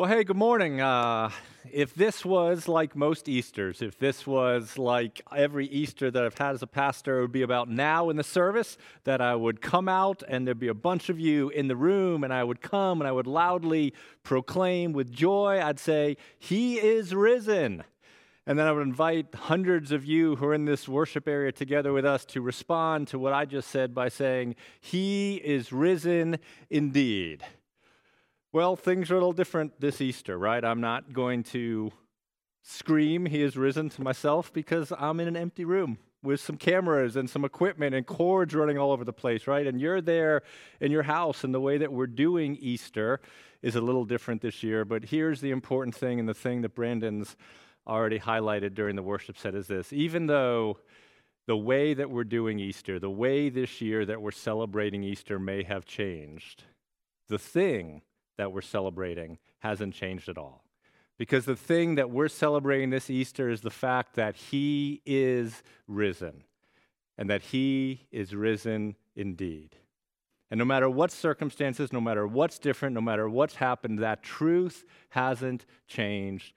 Well, hey, good morning. Uh, if this was like most Easters, if this was like every Easter that I've had as a pastor, it would be about now in the service that I would come out and there'd be a bunch of you in the room, and I would come and I would loudly proclaim with joy, I'd say, He is risen. And then I would invite hundreds of you who are in this worship area together with us to respond to what I just said by saying, He is risen indeed. Well, things are a little different this Easter, right? I'm not going to scream, He is risen to myself because I'm in an empty room with some cameras and some equipment and cords running all over the place, right? And you're there in your house, and the way that we're doing Easter is a little different this year. But here's the important thing, and the thing that Brandon's already highlighted during the worship set is this even though the way that we're doing Easter, the way this year that we're celebrating Easter may have changed, the thing that we're celebrating hasn't changed at all. Because the thing that we're celebrating this Easter is the fact that He is risen and that He is risen indeed. And no matter what circumstances, no matter what's different, no matter what's happened, that truth hasn't changed.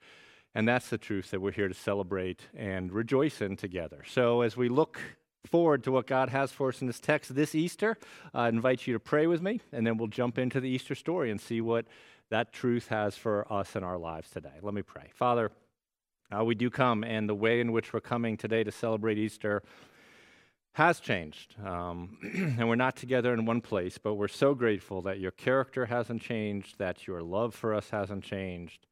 And that's the truth that we're here to celebrate and rejoice in together. So as we look forward to what God has for us in this text this Easter, I invite you to pray with me, and then we'll jump into the Easter story and see what that truth has for us in our lives today. Let me pray. Father, uh, we do come, and the way in which we're coming today to celebrate Easter has changed. Um, and we're not together in one place, but we're so grateful that your character hasn't changed, that your love for us hasn't changed,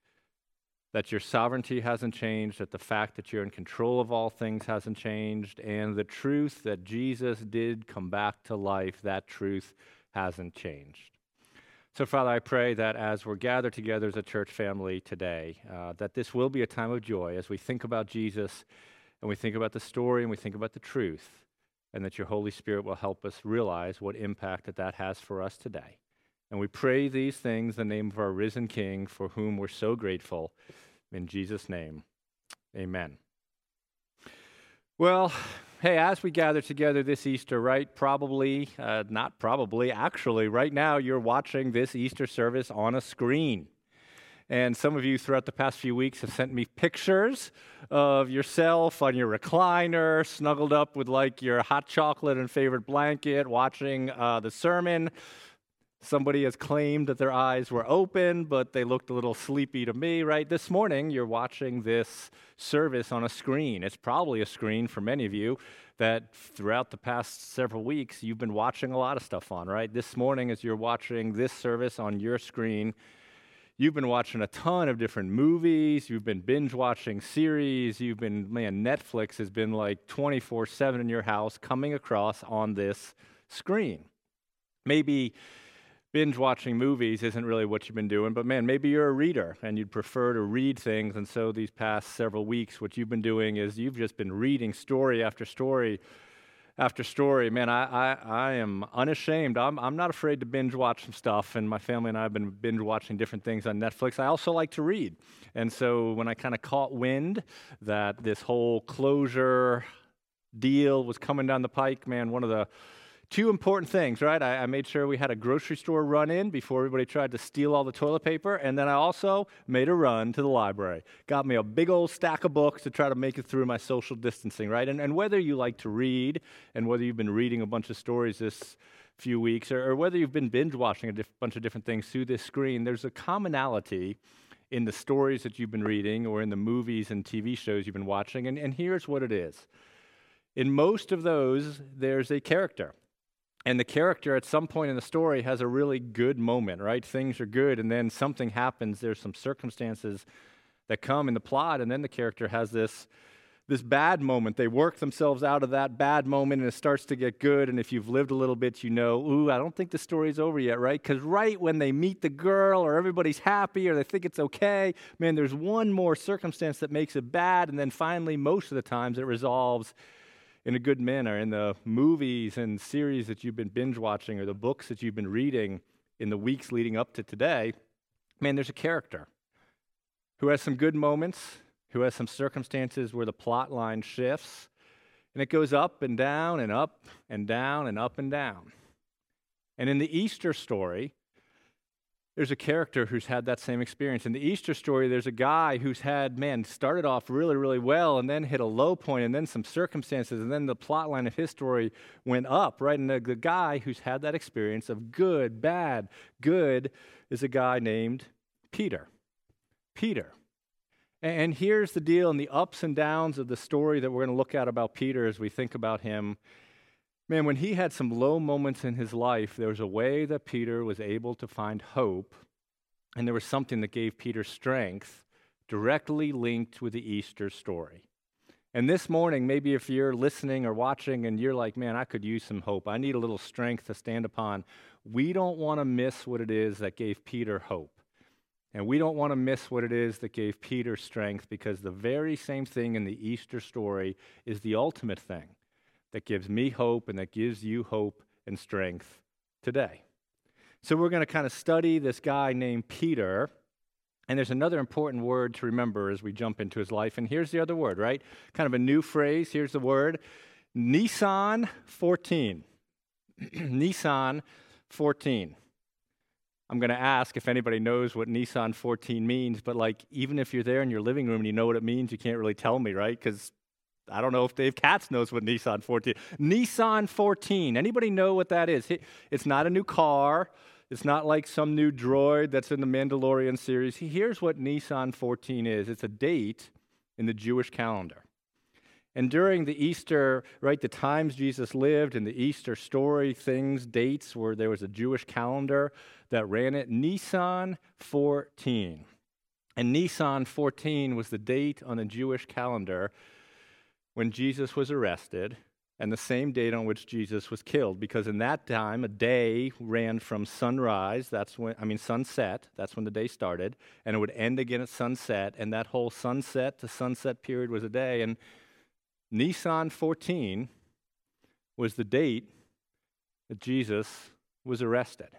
that your sovereignty hasn't changed, that the fact that you're in control of all things hasn't changed, and the truth that Jesus did come back to life, that truth hasn't changed. So, Father, I pray that as we're gathered together as a church family today, uh, that this will be a time of joy as we think about Jesus and we think about the story and we think about the truth, and that your Holy Spirit will help us realize what impact that that has for us today. And we pray these things in the name of our risen King, for whom we're so grateful. In Jesus' name, amen. Well, hey, as we gather together this Easter, right? Probably, uh, not probably, actually, right now you're watching this Easter service on a screen. And some of you throughout the past few weeks have sent me pictures of yourself on your recliner, snuggled up with like your hot chocolate and favorite blanket, watching uh, the sermon. Somebody has claimed that their eyes were open, but they looked a little sleepy to me, right? This morning, you're watching this service on a screen. It's probably a screen for many of you that throughout the past several weeks, you've been watching a lot of stuff on, right? This morning, as you're watching this service on your screen, you've been watching a ton of different movies, you've been binge watching series, you've been, man, Netflix has been like 24 7 in your house coming across on this screen. Maybe binge watching movies isn't really what you've been doing, but man, maybe you're a reader and you'd prefer to read things. And so these past several weeks, what you've been doing is you've just been reading story after story after story. Man, I, I, I am unashamed. I'm, I'm not afraid to binge watch some stuff, and my family and I have been binge watching different things on Netflix. I also like to read. And so when I kind of caught wind that this whole closure deal was coming down the pike, man, one of the two important things, right? I, I, made sure we had a grocery store run in before everybody tried to steal all the toilet paper. And then I also made a run to the library. Got me a big old stack of books to try to make it through my social distancing, right? And, and whether you like to read and whether you've been reading a bunch of stories this few weeks or, or whether you've been binge watching a diff- bunch of different things through this screen, there's a commonality in the stories that you've been reading or in the movies and TV shows you've been watching. And, and here's what it is. In most of those, there's a character and the character at some point in the story has a really good moment, right? Things are good, and then something happens. There's some circumstances that come in the plot, and then the character has this this bad moment. They work themselves out of that bad moment, and it starts to get good. And if you've lived a little bit, you know, ooh, I don't think the story's over yet, right? Because right when they meet the girl, or everybody's happy, or they think it's okay, man, there's one more circumstance that makes it bad, and then finally, most of the times, it resolves in a good manner in the movies and series that you've been binge watching or the books that you've been reading in the weeks leading up to today, man, there's a character who has some good moments, who has some circumstances where the plot line shifts, and it goes up and down and up and down and up and down. And in the Easter story, there's a character who's had that same experience. In the Easter story, there's a guy who's had, man, started off really, really well and then hit a low point and then some circumstances and then the plot line of his story went up, right? And the, the guy who's had that experience of good, bad, good is a guy named Peter. Peter. And here's the deal in the ups and downs of the story that we're going to look at about Peter as we think about him Man, when he had some low moments in his life, there was a way that Peter was able to find hope, and there was something that gave Peter strength directly linked with the Easter story. And this morning, maybe if you're listening or watching and you're like, man, I could use some hope, I need a little strength to stand upon, we don't want to miss what it is that gave Peter hope. And we don't want to miss what it is that gave Peter strength because the very same thing in the Easter story is the ultimate thing that gives me hope and that gives you hope and strength today. So, we're going to kind of study this guy named Peter. And there's another important word to remember as we jump into his life. And here's the other word, right? Kind of a new phrase. Here's the word Nisan 14. Nisan 14. I'm going to ask if anybody knows what Nisan 14 means, but like even if you're there in your living room and you know what it means, you can't really tell me, right? Because I don't know if Dave Katz knows what Nisan 14. Nisan 14. Anybody know what that is? It's not a new car. It's not like some new droid that's in the Mandalorian series. Here's what Nisan 14 is. It's a date in the Jewish calendar. And during the Easter, right, the times Jesus lived and the Easter story, things, dates where there was a Jewish calendar that ran it, Nisan 14. And Nisan 14 was the date on the Jewish calendar when Jesus was arrested and the same date on which Jesus was killed, because in that time, a day ran from sunrise, that's when, I mean, sunset, that's when the day started, and it would end again at sunset, and that whole sunset to sunset period was a day. And Nisan 14 was the date that Jesus was arrested.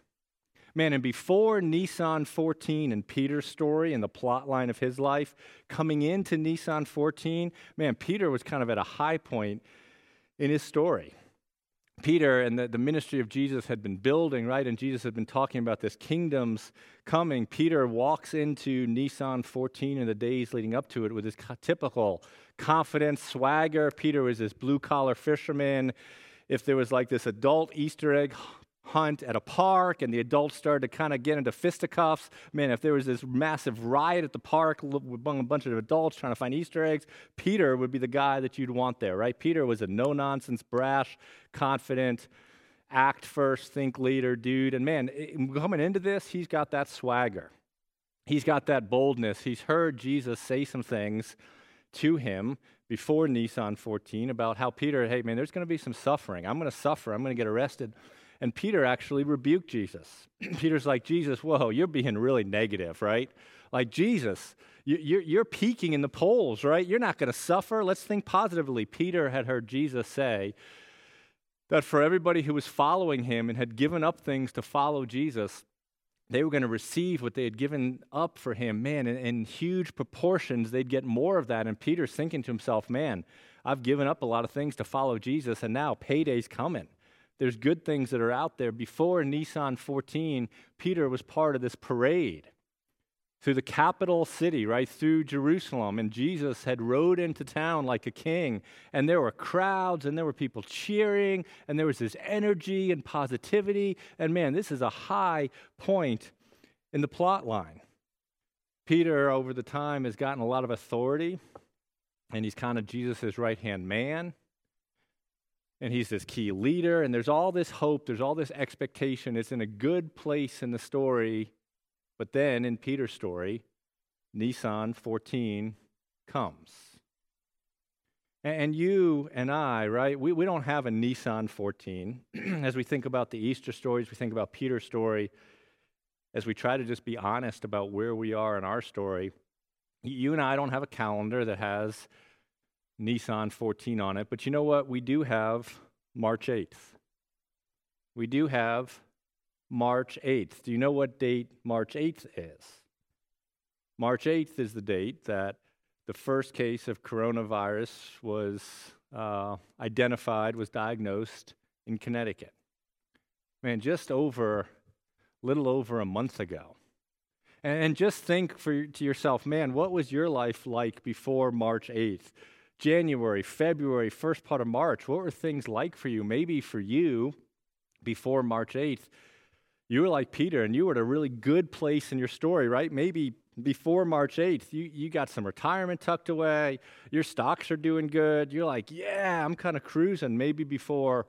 Man, and before Nisan 14 and Peter's story and the plot line of his life, coming into Nisan 14, man, Peter was kind of at a high point in his story. Peter and the, the ministry of Jesus had been building, right? And Jesus had been talking about this kingdom's coming. Peter walks into Nisan 14 in the days leading up to it with his typical confidence, swagger. Peter was this blue collar fisherman. If there was like this adult Easter egg hunt at a park and the adults started to kind of get into fisticuffs. Man, if there was this massive riot at the park among a bunch of adults trying to find Easter eggs, Peter would be the guy that you'd want there, right? Peter was a no nonsense, brash, confident, act first, think leader dude. And man, coming into this, he's got that swagger. He's got that boldness. He's heard Jesus say some things to him before Nisan 14 about how Peter, hey, man, there's going to be some suffering. I'm going to suffer. I'm going to get arrested. And Peter actually rebuked Jesus. Peter's like, Jesus, whoa, you're being really negative, right? Like, Jesus, you're, you're peaking in the polls, right? You're not going to suffer. Let's think positively. Peter had heard Jesus say that for everybody who was following him and had given up things to follow Jesus, they were going to receive what they had given up for him. Man, in, in, huge proportions, they'd get more of that. And Peter's thinking to himself, man, I've given up a lot of things to follow Jesus, and now payday's coming. There's good things that are out there. Before Nisan 14, Peter was part of this parade through the capital city, right through Jerusalem. And Jesus had rode into town like a king. And there were crowds, and there were people cheering, and there was this energy and positivity. And man, this is a high point in the plot line. Peter, over the time, has gotten a lot of authority, and he's kind of Jesus' right hand man and he's this key leader, and there's all this hope, there's all this expectation. It's in a good place in the story. But then in Peter's story, Nisan 14 comes. And you and I, right, we, we don't have a Nisan 14. as we think about the Easter stories, we think about Peter's story, as we try to just be honest about where we are in our story, you and I don't have a calendar that has Nisan 14 on it. But you know what? We do have March 8th. We do have March 8th. Do you know what date March 8th is? March 8th is the date that the first case of coronavirus was uh, identified, was diagnosed in Connecticut. Man, just over, little over a month ago. And just think for, to yourself, man, what was your life like before March 8th? January, February, first part of March, what were things like for you? Maybe for you, before March 8th, you were like Peter and you were at a really good place in your story, right? Maybe before March 8th, you, you got some retirement tucked away, your stocks are doing good. You're like, yeah, I'm kind of cruising. Maybe before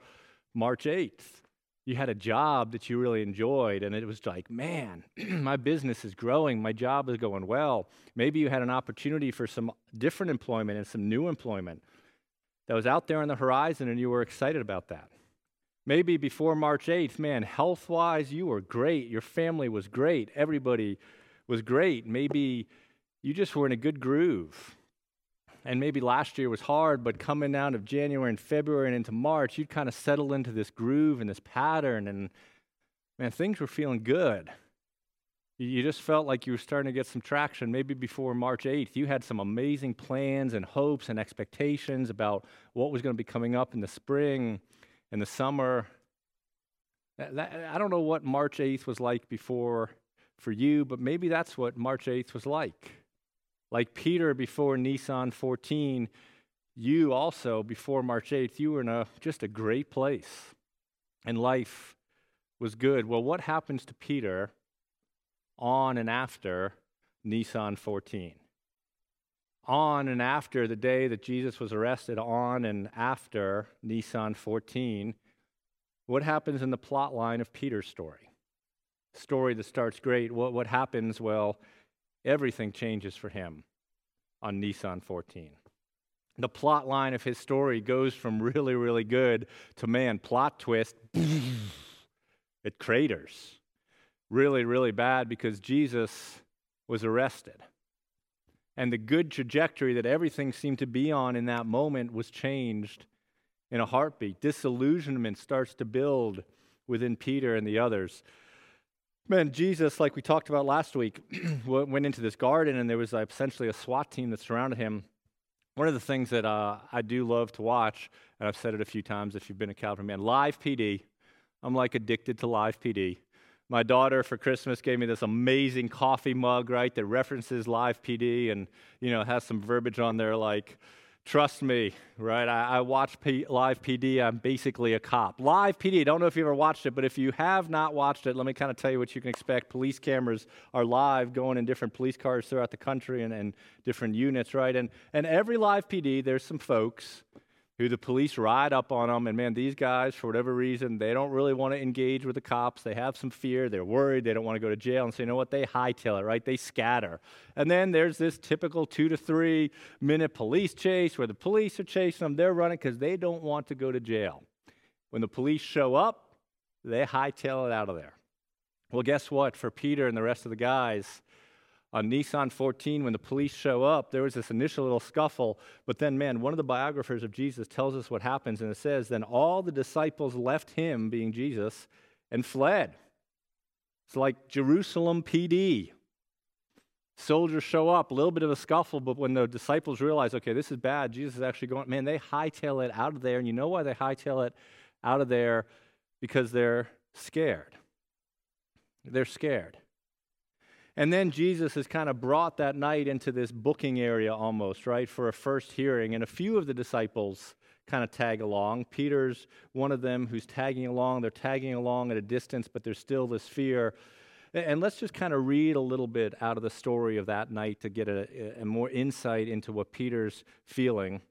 March 8th, you had a job that you really enjoyed, and it was like, man, my business is growing, my job is going well. Maybe you had an opportunity for some different employment and some new employment that was out there on the horizon, and you were excited about that. Maybe before March 8th, man, health wise, you were great. Your family was great. Everybody was great. Maybe you just were in a good groove. And maybe last year was hard, but coming out of January and February and into March, you'd kind of settle into this groove and this pattern. And man, things were feeling good. You just felt like you were starting to get some traction. Maybe before March 8th, you had some amazing plans and hopes and expectations about what was going to be coming up in the spring in the summer. I don't know what March 8th was like before for you, but maybe that's what March 8th was like. Like Peter before Nisan 14, you also, before March 8th, you were in a, just a great place and life was good. Well, what happens to Peter on and after Nisan 14? on and after the day that Jesus was arrested, on and after Nisan 14, what happens in the plot line of Peter's story? Story that starts great. What, what happens? Well, everything changes for him on Nisan 14. The plot line of his story goes from really, really good to man, plot twist, it craters. Really, really bad because Jesus was arrested and the good trajectory that everything seemed to be on in that moment was changed in a heartbeat. Disillusionment starts to build within Peter and the others. Man, Jesus, like we talked about last week, went into this garden and there was essentially a SWAT team that surrounded him. One of the things that uh, I do love to watch, and I've said it a few times if you've been a Calvary man, live PD. I'm like addicted to live PD. My daughter for Christmas gave me this amazing coffee mug, right, that references live PD and, you know, has some verbiage on there like, trust me, right? I, I watch P- live PD. I'm basically a cop. Live PD, I don't know if you ever watched it, but if you have not watched it, let me kind of tell you what you can expect. Police cameras are live going in different police cars throughout the country and, and different units, right? And, and every live PD, there's some folks who the police ride up on them. And man, these guys, for whatever reason, they don't really want to engage with the cops. They have some fear. They're worried. They don't want to go to jail. And so, you know what? They hightail it, right? They scatter. And then there's this typical two to three minute police chase where the police are chasing them. They're running because they don't want to go to jail. When the police show up, they hightail it out of there. Well, guess what? For Peter and the rest of the guys, on Nisan 14, when the police show up, there was this initial little scuffle. But then, man, one of the biographers of Jesus tells us what happens, and it says, Then all the disciples left him, being Jesus, and fled. It's like Jerusalem PD. Soldiers show up, a little bit of a scuffle, but when the disciples realize, okay, this is bad, Jesus is actually going, man, they hightail it out of there. And you know why they hightail it out of there? Because they're scared. They're scared. And then Jesus has kind of brought that night into this booking area almost, right, for a first hearing. And a few of the disciples kind of tag along. Peter's one of them who's tagging along. They're tagging along at a distance, but there's still this fear. And let's just kind of read a little bit out of the story of that night to get a, a more insight into what Peter's feeling.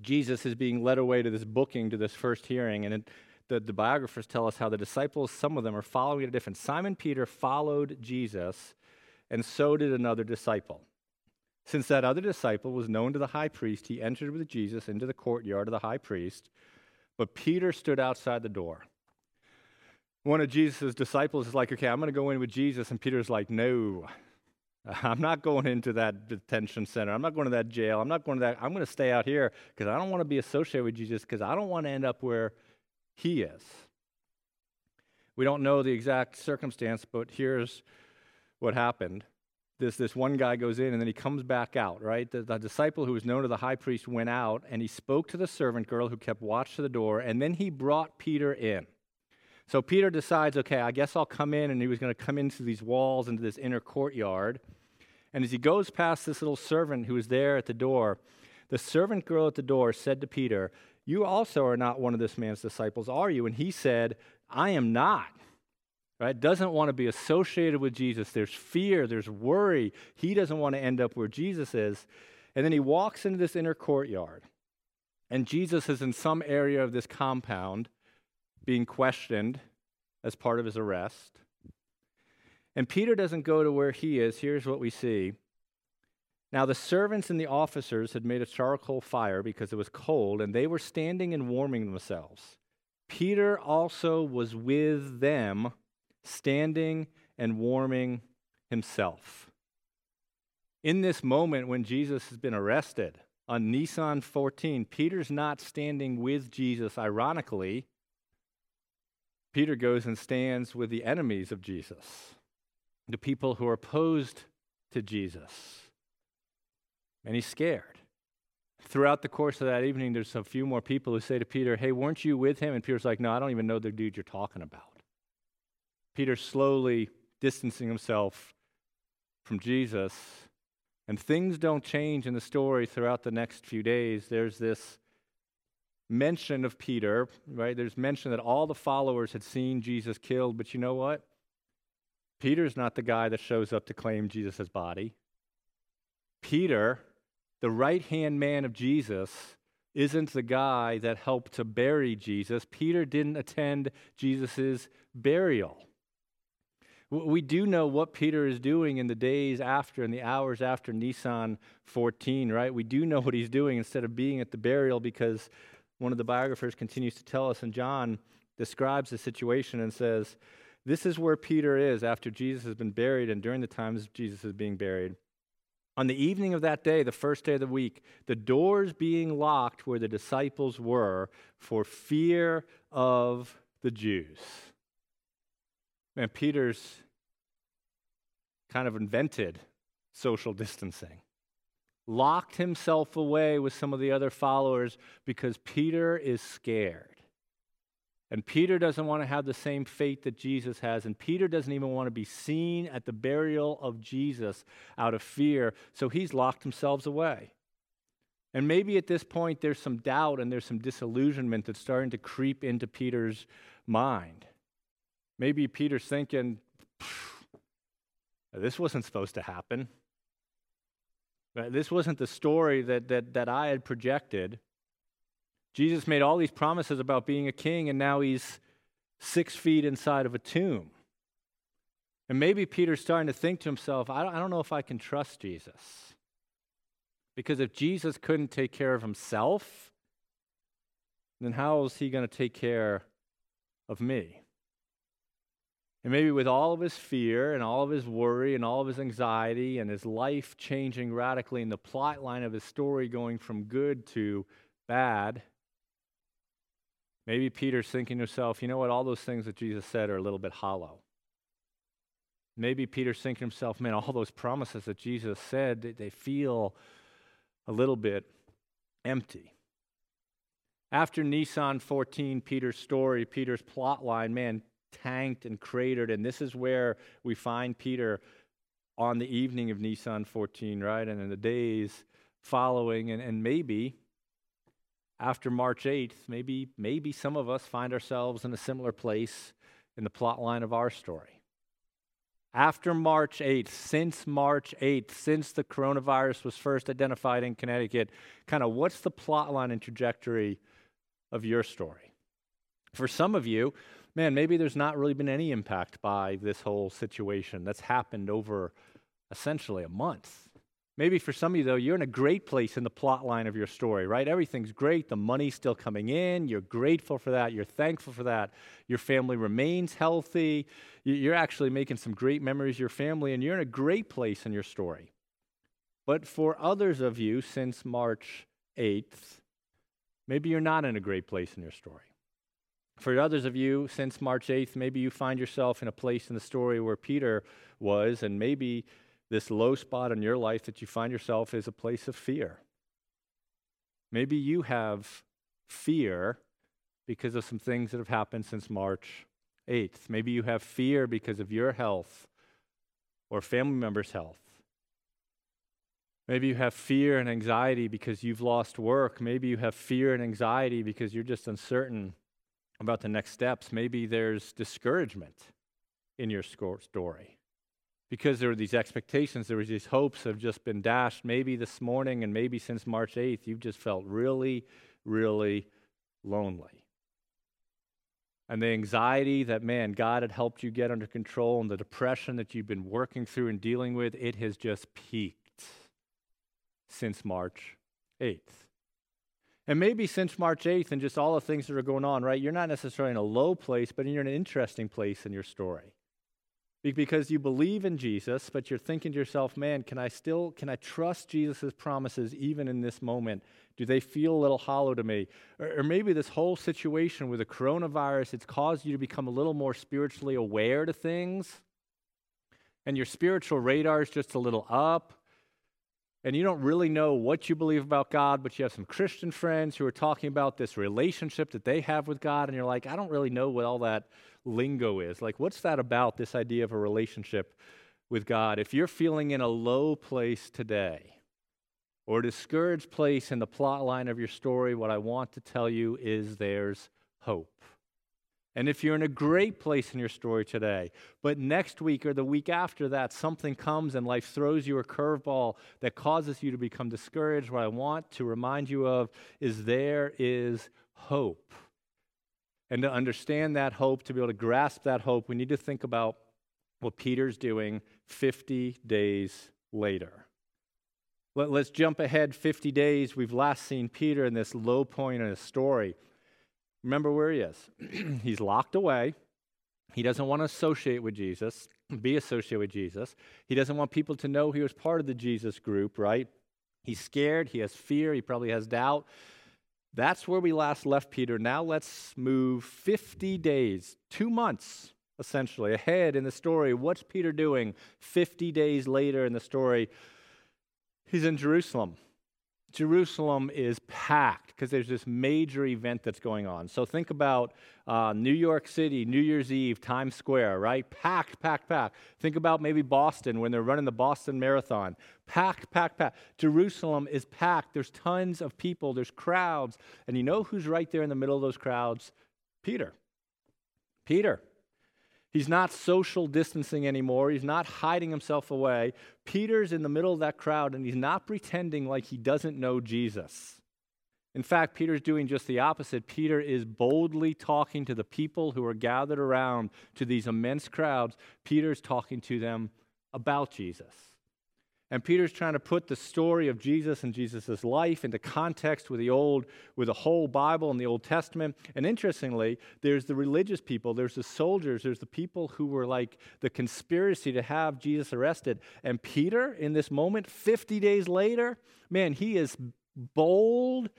Jesus is being led away to this booking, to this first hearing, and it, the, the biographers tell us how the disciples, some of them are following a different. Simon Peter followed Jesus, and so did another disciple. Since that other disciple was known to the high priest, he entered with Jesus into the courtyard of the high priest, but Peter stood outside the door. One of Jesus' disciples is like, okay, I'm going to go in with Jesus. And Peter's like, no, I'm not going into that detention center. I'm not going to that jail. I'm not going to that. I'm going to stay out here because I don't want to be associated with Jesus because I don't want to end up where he is. We don't know the exact circumstance, but here's what happened. This, this one guy goes in and then he comes back out, right? The, the disciple who was known to the high priest went out and he spoke to the servant girl who kept watch to the door, and then he brought Peter in. So Peter decides, okay, I guess I'll come in, and he was going to come into these walls, into this inner courtyard. And as he goes past this little servant who was there at the door, the servant girl at the door said to Peter, You also are not one of this man's disciples, are you? And he said, I am not. Right? Doesn't want to be associated with Jesus. There's fear, there's worry. He doesn't want to end up where Jesus is. And then he walks into this inner courtyard. And Jesus is in some area of this compound being questioned as part of his arrest. And Peter doesn't go to where he is. Here's what we see. Now, the servants and the officers had made a charcoal fire because it was cold, and they were standing and warming themselves. Peter also was with them, standing and warming himself. In this moment when Jesus has been arrested on Nisan 14, Peter's not standing with Jesus, ironically. Peter goes and stands with the enemies of Jesus, the people who are opposed to Jesus. And he's scared. Throughout the course of that evening, there's a few more people who say to Peter, Hey, weren't you with him? And Peter's like, No, I don't even know the dude you're talking about. Peter's slowly distancing himself from Jesus. And things don't change in the story throughout the next few days. There's this mention of Peter, right? There's mention that all the followers had seen Jesus killed, but you know what? Peter's not the guy that shows up to claim Jesus' body. Peter, the right hand man of Jesus, isn't the guy that helped to bury Jesus. Peter didn't attend Jesus' burial. We do know what Peter is doing in the days after and the hours after Nisan 14, right? We do know what he's doing instead of being at the burial because one of the biographers continues to tell us, and John describes the situation and says, This is where Peter is after Jesus has been buried and during the times Jesus is being buried. On the evening of that day, the first day of the week, the doors being locked where the disciples were for fear of the Jews. Man, Peter's kind of invented social distancing locked himself away with some of the other followers because Peter is scared. And Peter doesn't want to have the same fate that Jesus has. And Peter doesn't even want to be seen at the burial of Jesus out of fear. So he's locked himself away. And maybe at this point there's some doubt and there's some disillusionment that's starting to creep into Peter's mind. Maybe Peter's thinking, this wasn't supposed to happen. This wasn't the story that, that, that I had projected. Jesus made all these promises about being a king, and now he's six feet inside of a tomb. And maybe Peter's starting to think to himself, I don't, know if I can trust Jesus. Because if Jesus couldn't take care of himself, then how is he going to take care of me? And maybe with all of his fear and all of his worry and all of his anxiety and his life changing radically and the plot line of his story going from good to bad, maybe Peter's thinking to himself, you know what, all those things that Jesus said are a little bit hollow. Maybe Peter's thinking to himself, man, all those promises that Jesus said, they feel a little bit empty. After Nisan 14, Peter's story, Peter's plot line, man, tanked and cratered. And this is where we find Peter on the evening of Nisan 14, right? And in the days following, and, and maybe after March 8th, maybe, maybe some of us find ourselves in a similar place in the plot line of our story. After March 8th, since March 8th, since the coronavirus was first identified in Connecticut, kind of what's the plot line and trajectory of your story? For some of you, man, maybe there's not really been any impact by this whole situation that's happened over essentially a month. Maybe for some of you, though, you're in a great place in the plot line of your story, right? Everything's great. The money's still coming in. You're grateful for that. You're thankful for that. Your family remains healthy. You're actually making some great memories, your family, and you're in a great place in your story. But for others of you, since March 8th, maybe you're not in a great place in your story. For others of you, since March 8th, maybe you find yourself in a place in the story where Peter was, and maybe this low spot in your life that you find yourself is a place of fear. Maybe you have fear because of some things that have happened since March 8th. Maybe you have fear because of your health or family members' health. Maybe you have fear and anxiety because you've lost work. Maybe you have fear and anxiety because you're just uncertain about the next steps. Maybe there's discouragement in your story because there were these expectations, there was these hopes have just been dashed. Maybe this morning and maybe since March 8th, you've just felt really, really lonely. And the anxiety that, man, God had helped you get under control and the depression that you've been working through and dealing with, it has just peaked since March 8th. And maybe since March 8th and just all the things that are going on, right? You're not necessarily in a low place, but you're in an interesting place in your story. Because you believe in Jesus, but you're thinking to yourself, man, can I still can I trust Jesus' promises even in this moment? Do they feel a little hollow to me? Or, or maybe this whole situation with the coronavirus, it's caused you to become a little more spiritually aware to things. And your spiritual radar is just a little up and you don't really know what you believe about God, but you have some Christian friends who are talking about this relationship that they have with God, and you're like, I don't really know what all that lingo is. Like, what's that about, this idea of a relationship with God? If you're feeling in a low place today, or a discouraged place in the plot line of your story, what I want to tell you is there's hope. And if you're in a great place in your story today, but next week or the week after that, something comes and life throws you a curveball that causes you to become discouraged, what I want to remind you of is there is hope. And to understand that hope, to be able to grasp that hope, we need to think about what Peter's doing 50 days later. Let, us jump ahead 50 days. We've last seen Peter in this low point in his story. Remember where he is. He's locked away. He doesn't want to associate with Jesus, be associated with Jesus. He doesn't want people to know he was part of the Jesus group, right? He's scared. He has fear. He probably has doubt. That's where we last left Peter. Now let's move 50 days, two months essentially, ahead in the story. What's Peter doing 50 days later in the story? He's in Jerusalem. Jerusalem is packed because there's this major event that's going on. So think about uh, New York City, New Year's Eve, Times Square, right? Packed, packed, packed. Think about maybe Boston when they're running the Boston Marathon. Packed, packed, packed. Jerusalem is packed. There's tons of people, there's crowds. And you know who's right there in the middle of those crowds? Peter. Peter. He's not social distancing anymore. He's not hiding himself away. Peter's in the middle of that crowd and he's not pretending like he doesn't know Jesus. In fact, Peter's doing just the opposite. Peter is boldly talking to the people who are gathered around to these immense crowds. Peter's talking to them about Jesus. And Peter's trying to put the story of Jesus and Jesus' life into context with the old, with the whole Bible and the Old Testament. And interestingly, there's the religious people, there's the soldiers, there's the people who were like the conspiracy to have Jesus arrested. And Peter, in this moment, 50 days later, man, he is bold.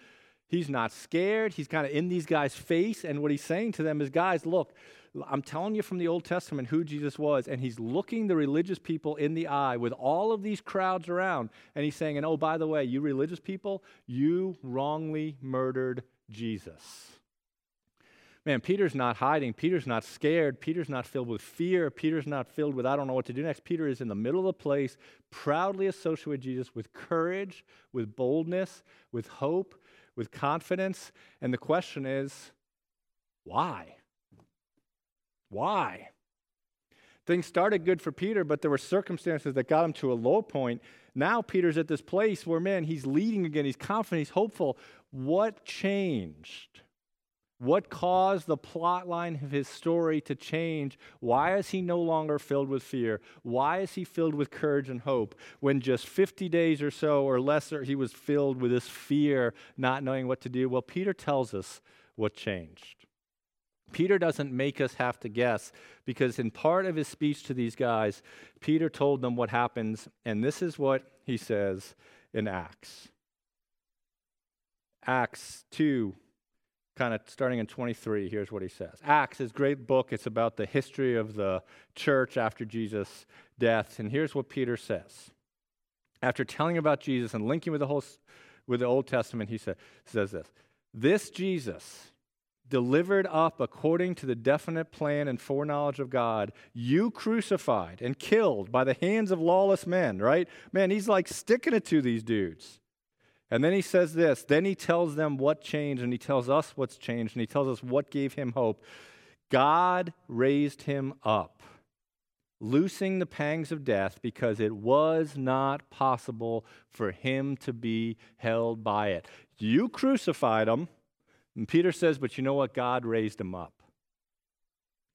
He's not scared. He's kind of in these guys' face. And what he's saying to them is, guys, look, I'm telling you from the Old Testament who Jesus was, and he's looking the religious people in the eye with all of these crowds around, and he's saying, and oh, by the way, you religious people, you wrongly murdered Jesus. Man, Peter's not hiding. Peter's not scared. Peter's not filled with fear. Peter's not filled with, I don't know what to do next. Peter is in the middle of the place, proudly associated with Jesus, with courage, with boldness, with hope, with confidence. And the question is, why? Why? Things started good for Peter, but there were circumstances that got him to a low point. Now Peter's at this place where, man, he's leading again. He's confident. He's hopeful. What changed? What caused the plot line of his story to change? Why is he no longer filled with fear? Why is he filled with courage and hope when just 50 days or so or lesser he was filled with this fear, not knowing what to do? Well, Peter tells us what changed. Peter doesn't make us have to guess because, in part of his speech to these guys, Peter told them what happens, and this is what he says in Acts. Acts 2, kind of starting in 23, here's what he says. Acts is a great book. It's about the history of the church after Jesus' death. And here's what Peter says. After telling about Jesus and linking with the whole with the Old Testament, he says this. This Jesus delivered up according to the definite plan and foreknowledge of God, you crucified and killed by the hands of lawless men, right? Man, he's like sticking it to these dudes. And then he says this, then he tells them what changed, and he tells us what's changed, and he tells us what gave him hope. God raised him up, loosing the pangs of death because it was not possible for him to be held by it. You crucified him and Peter says, But you know what? God raised him up.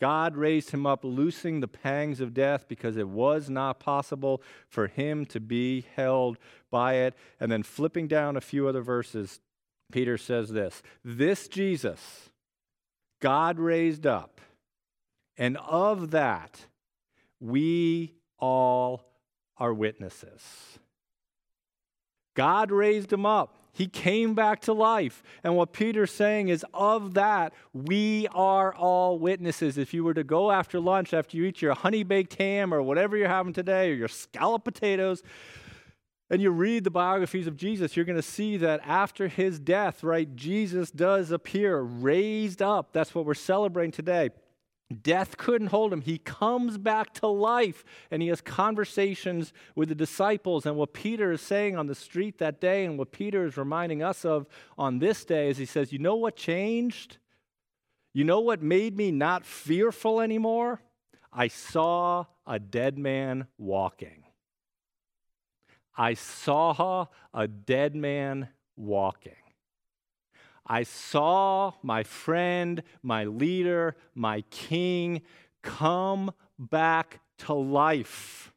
God raised him up, loosing the pangs of death because it was not possible for him to be held by it. And then flipping down a few other verses, Peter says this This Jesus, God raised up, and of that we all are witnesses. God raised him up. He came back to life. And what Peter's saying is, of that, we are all witnesses. If you were to go after lunch, after you eat your honey baked ham or whatever you're having today, or your scalloped potatoes, and you read the biographies of Jesus, you're going to see that after his death, right, Jesus does appear raised up. That's what we're celebrating today. Death couldn't hold him. He comes back to life and he has conversations with the disciples. And what Peter is saying on the street that day, and what Peter is reminding us of on this day, is he says, You know what changed? You know what made me not fearful anymore? I saw a dead man walking. I saw a dead man walking. I saw my friend, my leader, my king come back to life.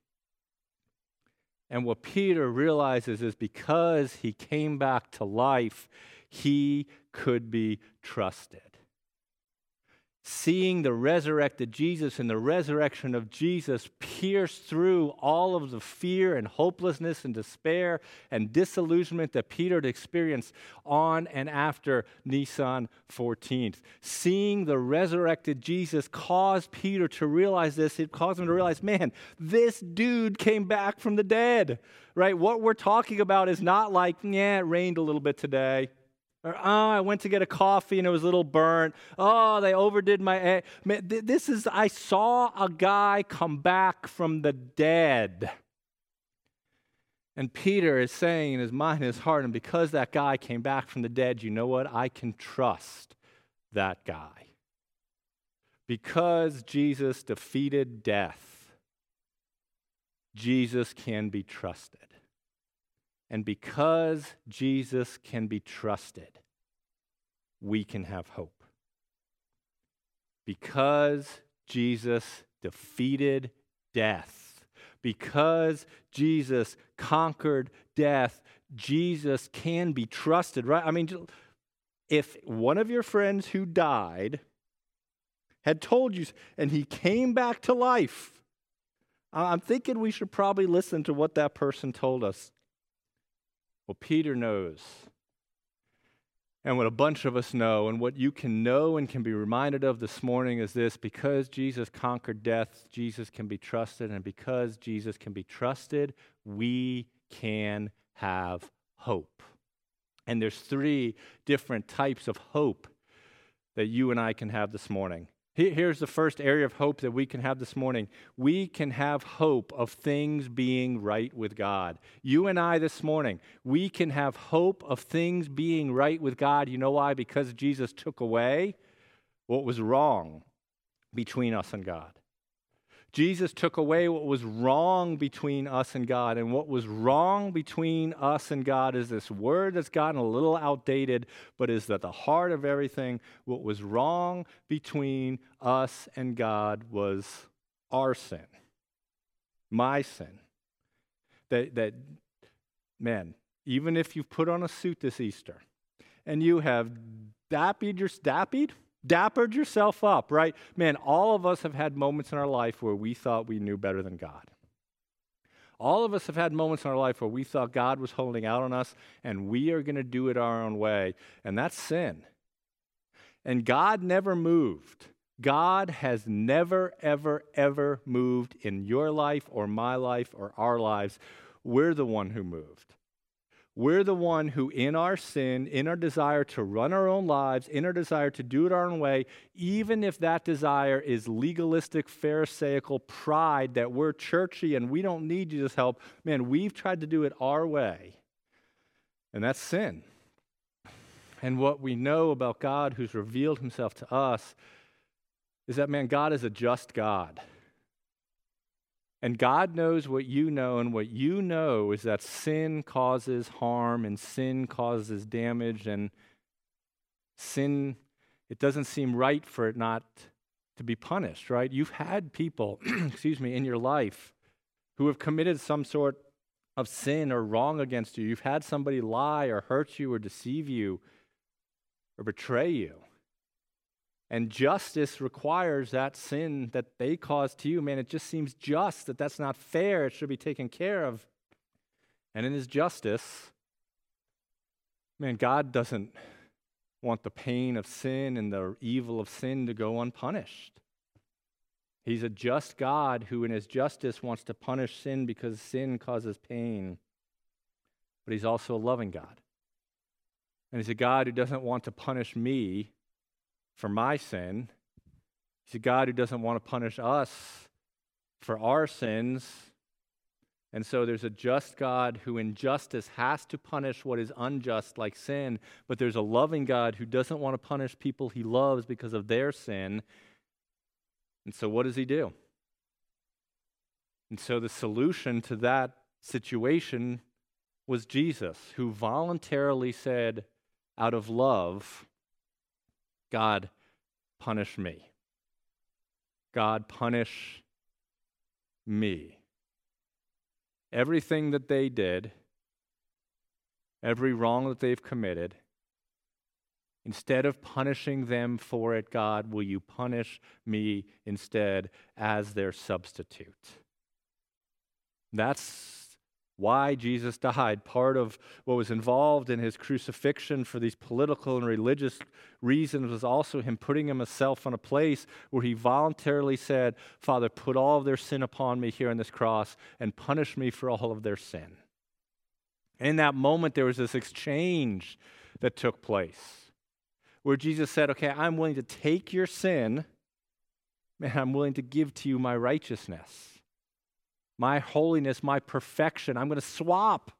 And what Peter realizes is because he came back to life, he could be trusted seeing the resurrected Jesus and the resurrection of Jesus pierce through all of the fear and hopelessness and despair and disillusionment that Peter had experienced on and after Nisan 14th. Seeing the resurrected Jesus caused Peter to realize this. It caused him to realize, man, this dude came back from the dead, right? What we're talking about is not like, yeah, it rained a little bit today. Or, oh, I went to get a coffee and it was a little burnt. Oh, they overdid my egg. This is, I saw a guy come back from the dead. And Peter is saying in his mind and his heart, and because that guy came back from the dead, you know what? I can trust that guy. Because Jesus defeated death, Jesus can be trusted. And because Jesus can be trusted, we can have hope. Because Jesus defeated death, because Jesus conquered death, Jesus can be trusted, right? I mean, if one of your friends who died had told you and he came back to life, I'm thinking we should probably listen to what that person told us. Well, Peter knows. And what a bunch of us know, and what you can know and can be reminded of this morning is this because Jesus conquered death, Jesus can be trusted. And because Jesus can be trusted, we can have hope. And there's three different types of hope that you and I can have this morning. Here's the first area of hope that we can have this morning. We can have hope of things being right with God. You and I this morning, we can have hope of things being right with God. You know why? Because Jesus took away what was wrong between us and God. Jesus took away what was wrong between us and God. And what was wrong between us and God is this word that's gotten a little outdated, but is that the heart of everything. What was wrong between us and God was our sin, my sin. That, that man, even if you've put on a suit this Easter and you have dappied your dappied, dappered yourself up, right? Man, all of us have had moments in our life where we thought we knew better than God. All of us have had moments in our life where we thought God was holding out on us and we are going to do it our own way. And that's sin. And God never moved. God has never, ever, ever moved in your life or my life or our lives. We're the one who moved. We're the one who, in our sin, in our desire to run our own lives, in our desire to do it our own way, even if that desire is legalistic, Pharisaical pride that we're churchy and we don't need Jesus' help, man, we've tried to do it our way. And that's sin. And what we know about God, who's revealed himself to us, is that, man, God is a just God. And God knows what you know, and what you know is that sin causes harm and sin causes damage, and sin, it doesn't seem right for it not to be punished, right? You've had people, excuse me, in your life who have committed some sort of sin or wrong against you. You've had somebody lie or hurt you or deceive you or betray you. And justice requires that sin that they caused to you. Man, it just seems just that that's not fair. It should be taken care of. And in his justice, man, God doesn't want the pain of sin and the evil of sin to go unpunished. He's a just God who, in his justice, wants to punish sin because sin causes pain. But he's also a loving God. And he's a God who doesn't want to punish me for my sin. He's a God who doesn't want to punish us for our sins. And so there's a just God who, in justice, has to punish what is unjust, like sin. But there's a loving God who doesn't want to punish people he loves because of their sin. And so, what does he do? And so, the solution to that situation was Jesus, who voluntarily said, out of love, God, punish me. God, punish me. Everything that they did, every wrong that they've committed, instead of punishing them for it, God, will you punish me instead as their substitute? That's why Jesus died. Part of what was involved in his crucifixion for these political and religious reasons was also him putting himself in a place where he voluntarily said, Father, put all of their sin upon me here on this cross and punish me for all of their sin. And in that moment, there was this exchange that took place where Jesus said, Okay, I'm willing to take your sin, and I'm willing to give to you my righteousness my holiness, my perfection. I'm going to swap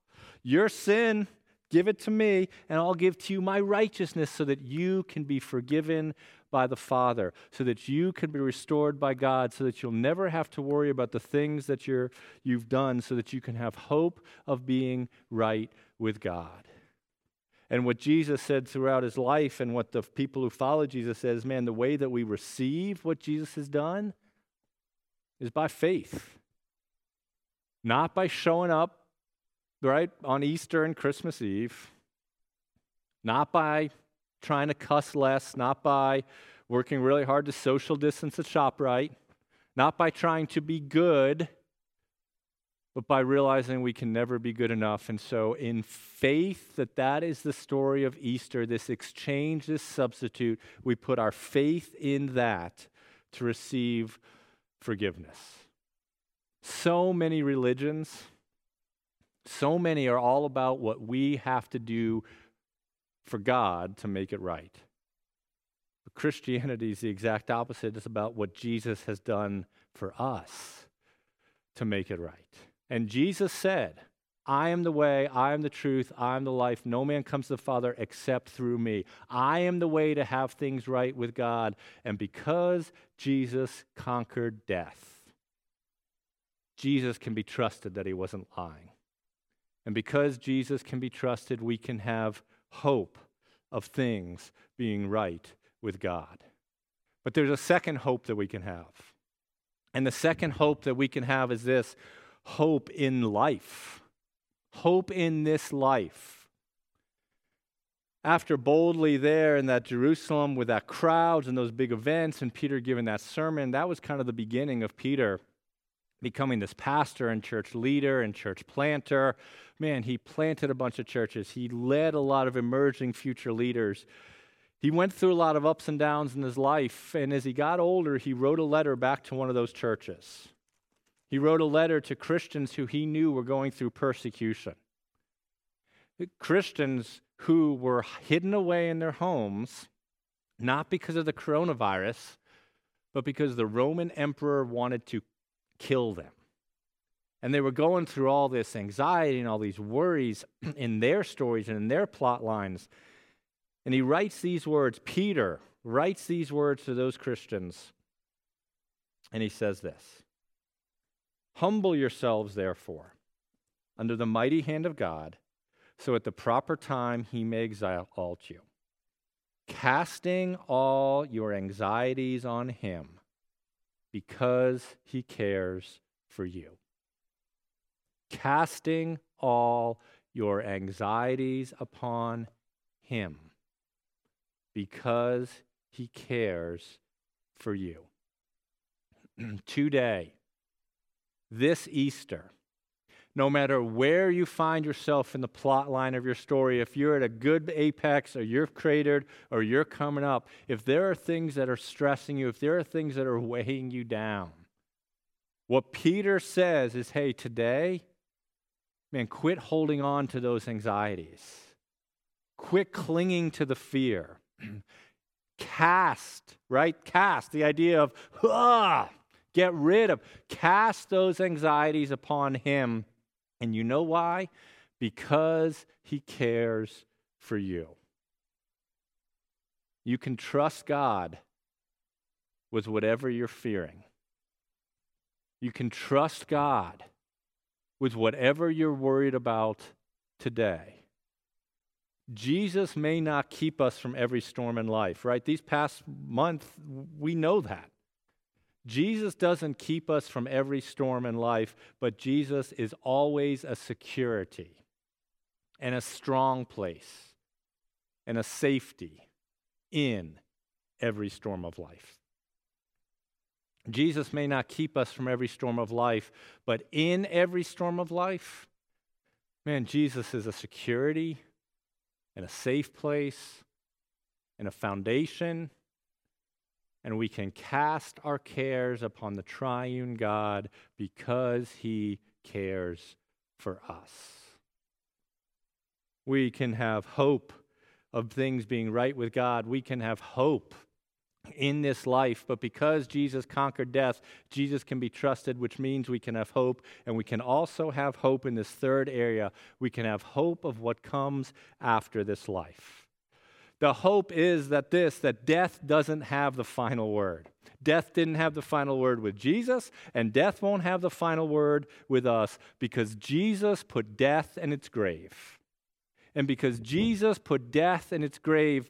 your sin, give it to me, and I'll give to you my righteousness so that you can be forgiven by the Father, so that you can be restored by God, so that you'll never have to worry about the things that you're, you've done, so that you can have hope of being right with God. And what Jesus said throughout his life, and what the people who follow Jesus says, man, the way that we receive what Jesus has done is by faith. Not by showing up, right, on Easter and Christmas Eve. Not by trying to cuss less. Not by working really hard to social distance at ShopRite. Not by trying to be good, but by realizing we can never be good enough. And so, in faith that that is the story of Easter, this exchange, this substitute, we put our faith in that to receive forgiveness. So many religions, so many are all about what we have to do for God to make it right. But Christianity is the exact opposite. It's about what Jesus has done for us to make it right. And Jesus said, I am the way, I am the truth, I am the life. No man comes to the Father except through me. I am the way to have things right with God. And because Jesus conquered death, Jesus can be trusted that he wasn't lying. And because Jesus can be trusted, we can have hope of things being right with God. But there's a second hope that we can have. And the second hope that we can have is this hope in life. Hope in this life. After boldly there in that Jerusalem with that crowds and those big events, and Peter giving that sermon, that was kind of the beginning of Peter becoming this pastor and church leader and church planter. Man, he planted a bunch of churches. He led a lot of emerging future leaders. He went through a lot of ups and downs in his life, and as he got older, he wrote a letter back to one of those churches. He wrote a letter to Christians who he knew were going through persecution. Christians who were hidden away in their homes, not because of the coronavirus, but because the Roman emperor wanted to kill them. And they were going through all this anxiety and all these worries in their stories and in their plot lines. And he writes these words, Peter writes these words to those Christians. And he says this Humble yourselves, therefore, under the mighty hand of God, so at the proper time he may exalt you, casting all your anxieties on him because he cares for you casting all your anxieties upon Him because He cares for you. Today, this Easter, no matter where you find yourself in the plot line of your story, if you're at a good apex or you're cratered or you're coming up, if there are things that are stressing you, if there are things that are weighing you down, what Peter says is hey, today, Man, quit holding on to those anxieties. Quit clinging to the fear. cast, right? Cast, the idea of, ah, get rid of, cast those anxieties upon Him. And you know why? Because He cares for you. You can trust God with whatever you're fearing. You can trust God with whatever you're worried about today. Jesus may not keep us from every storm in life, right? These past month, we know that. Jesus doesn't keep us from every storm in life, but Jesus is always a security and a strong place and a safety in every storm of life. Jesus may not keep us from every storm of life, but in every storm of life, man, Jesus is a security and a safe place and a foundation. And we can cast our cares upon the triune God because he cares for us. We can have hope of things being right with God. We can have hope in this life. But because Jesus conquered death, Jesus can be trusted, which means we can have hope. And we can also have hope in this third area. We can have hope of what comes after this life. The hope is that this, that death doesn't have the final word. Death didn't have the final word with Jesus, and death won't have the final word with us because Jesus put death in its grave. And because Jesus put death in its grave,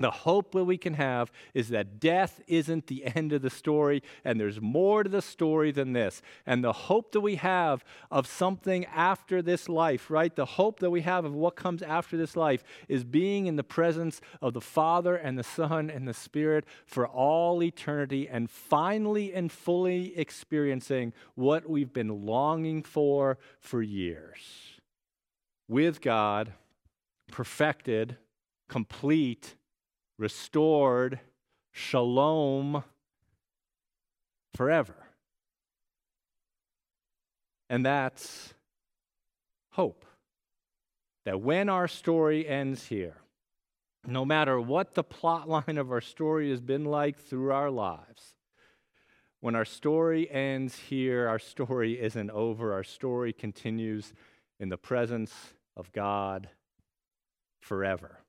the hope that we can have is that death isn't the end of the story, and there's more to the story than this. And the hope that we have of something after this life, right? The hope that we have of what comes after this life is being in the presence of the Father and the Son and the Spirit for all eternity and finally and fully experiencing what we've been longing for for years. With God, perfected, complete, restored, shalom forever. And that's hope. That when our story ends here, no matter what the plot line of our story has been like through our lives, when our story ends here, our story isn't over. Our story continues in the presence of God forever.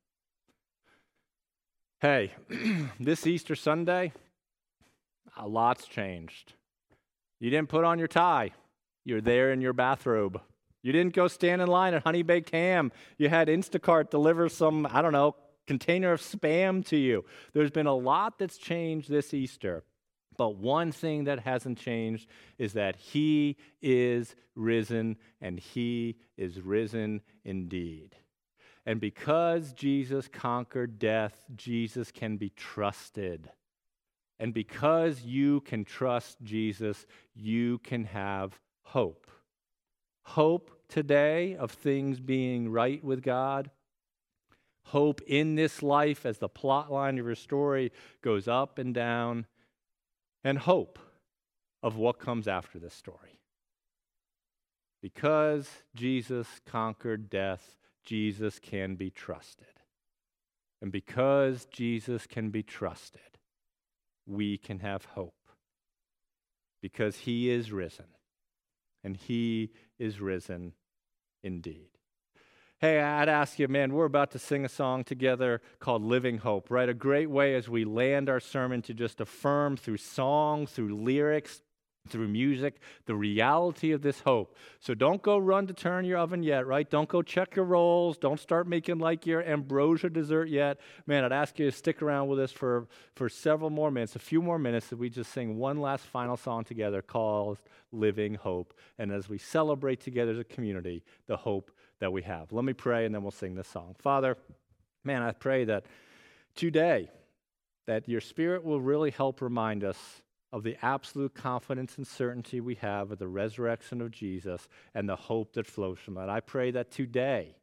Hey, this Easter Sunday, a lot's changed. You didn't put on your tie, you're there in your bathrobe. You didn't go stand in line at Honey Baked Ham. You had Instacart deliver some, I don't know, container of spam to you. There's been a lot that's changed this Easter. But one thing that hasn't changed is that He is risen, and He is risen indeed. And because Jesus conquered death, Jesus can be trusted. And because you can trust Jesus, you can have hope. Hope today of things being right with God. Hope in this life as the plot line of your story goes up and down. And hope of what comes after this story. Because Jesus conquered death, Jesus can be trusted. And because Jesus can be trusted, we can have hope. Because he is risen, and he is risen indeed. Hey, I'd ask you, man, we're about to sing a song together called Living Hope, right? A great way as we land our sermon to just affirm through song, through lyrics, through music, the reality of this hope. So don't go run to turn your oven yet, right? Don't go check your rolls. Don't start making like your ambrosia dessert yet. Man, I'd ask you to stick around with us for, for several more minutes, a few more minutes, that we just sing one last final song together called Living Hope. And as we celebrate together as a community, the hope that we have. Let me pray and then we'll sing this song. Father, man, I pray that today, that your spirit will really help remind us of the absolute confidence and certainty we have of the resurrection of Jesus and the hope that flows from that. I pray that today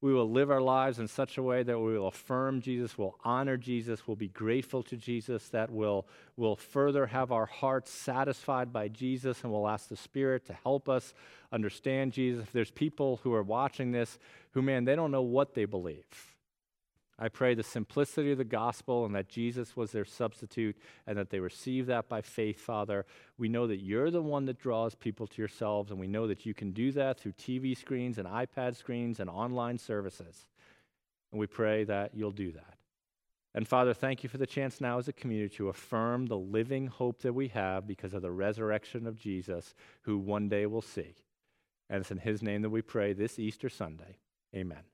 we will live our lives in such a way that we will affirm Jesus, will honor Jesus, will be grateful to Jesus, that will will further have our hearts satisfied by Jesus, and we'll ask the Spirit to help us understand Jesus. If there's people who are watching this who, man, they don't know what they believe I pray the simplicity of the gospel and that Jesus was their substitute and that they receive that by faith, Father. We know that you're the one that draws people to yourselves, and we know that you can do that through TV screens and iPad screens and online services. And we pray that you'll do that. And Father, thank you for the chance now as a community to affirm the living hope that we have because of the resurrection of Jesus, who one day we'll see. And it's in his name that we pray this Easter Sunday. Amen.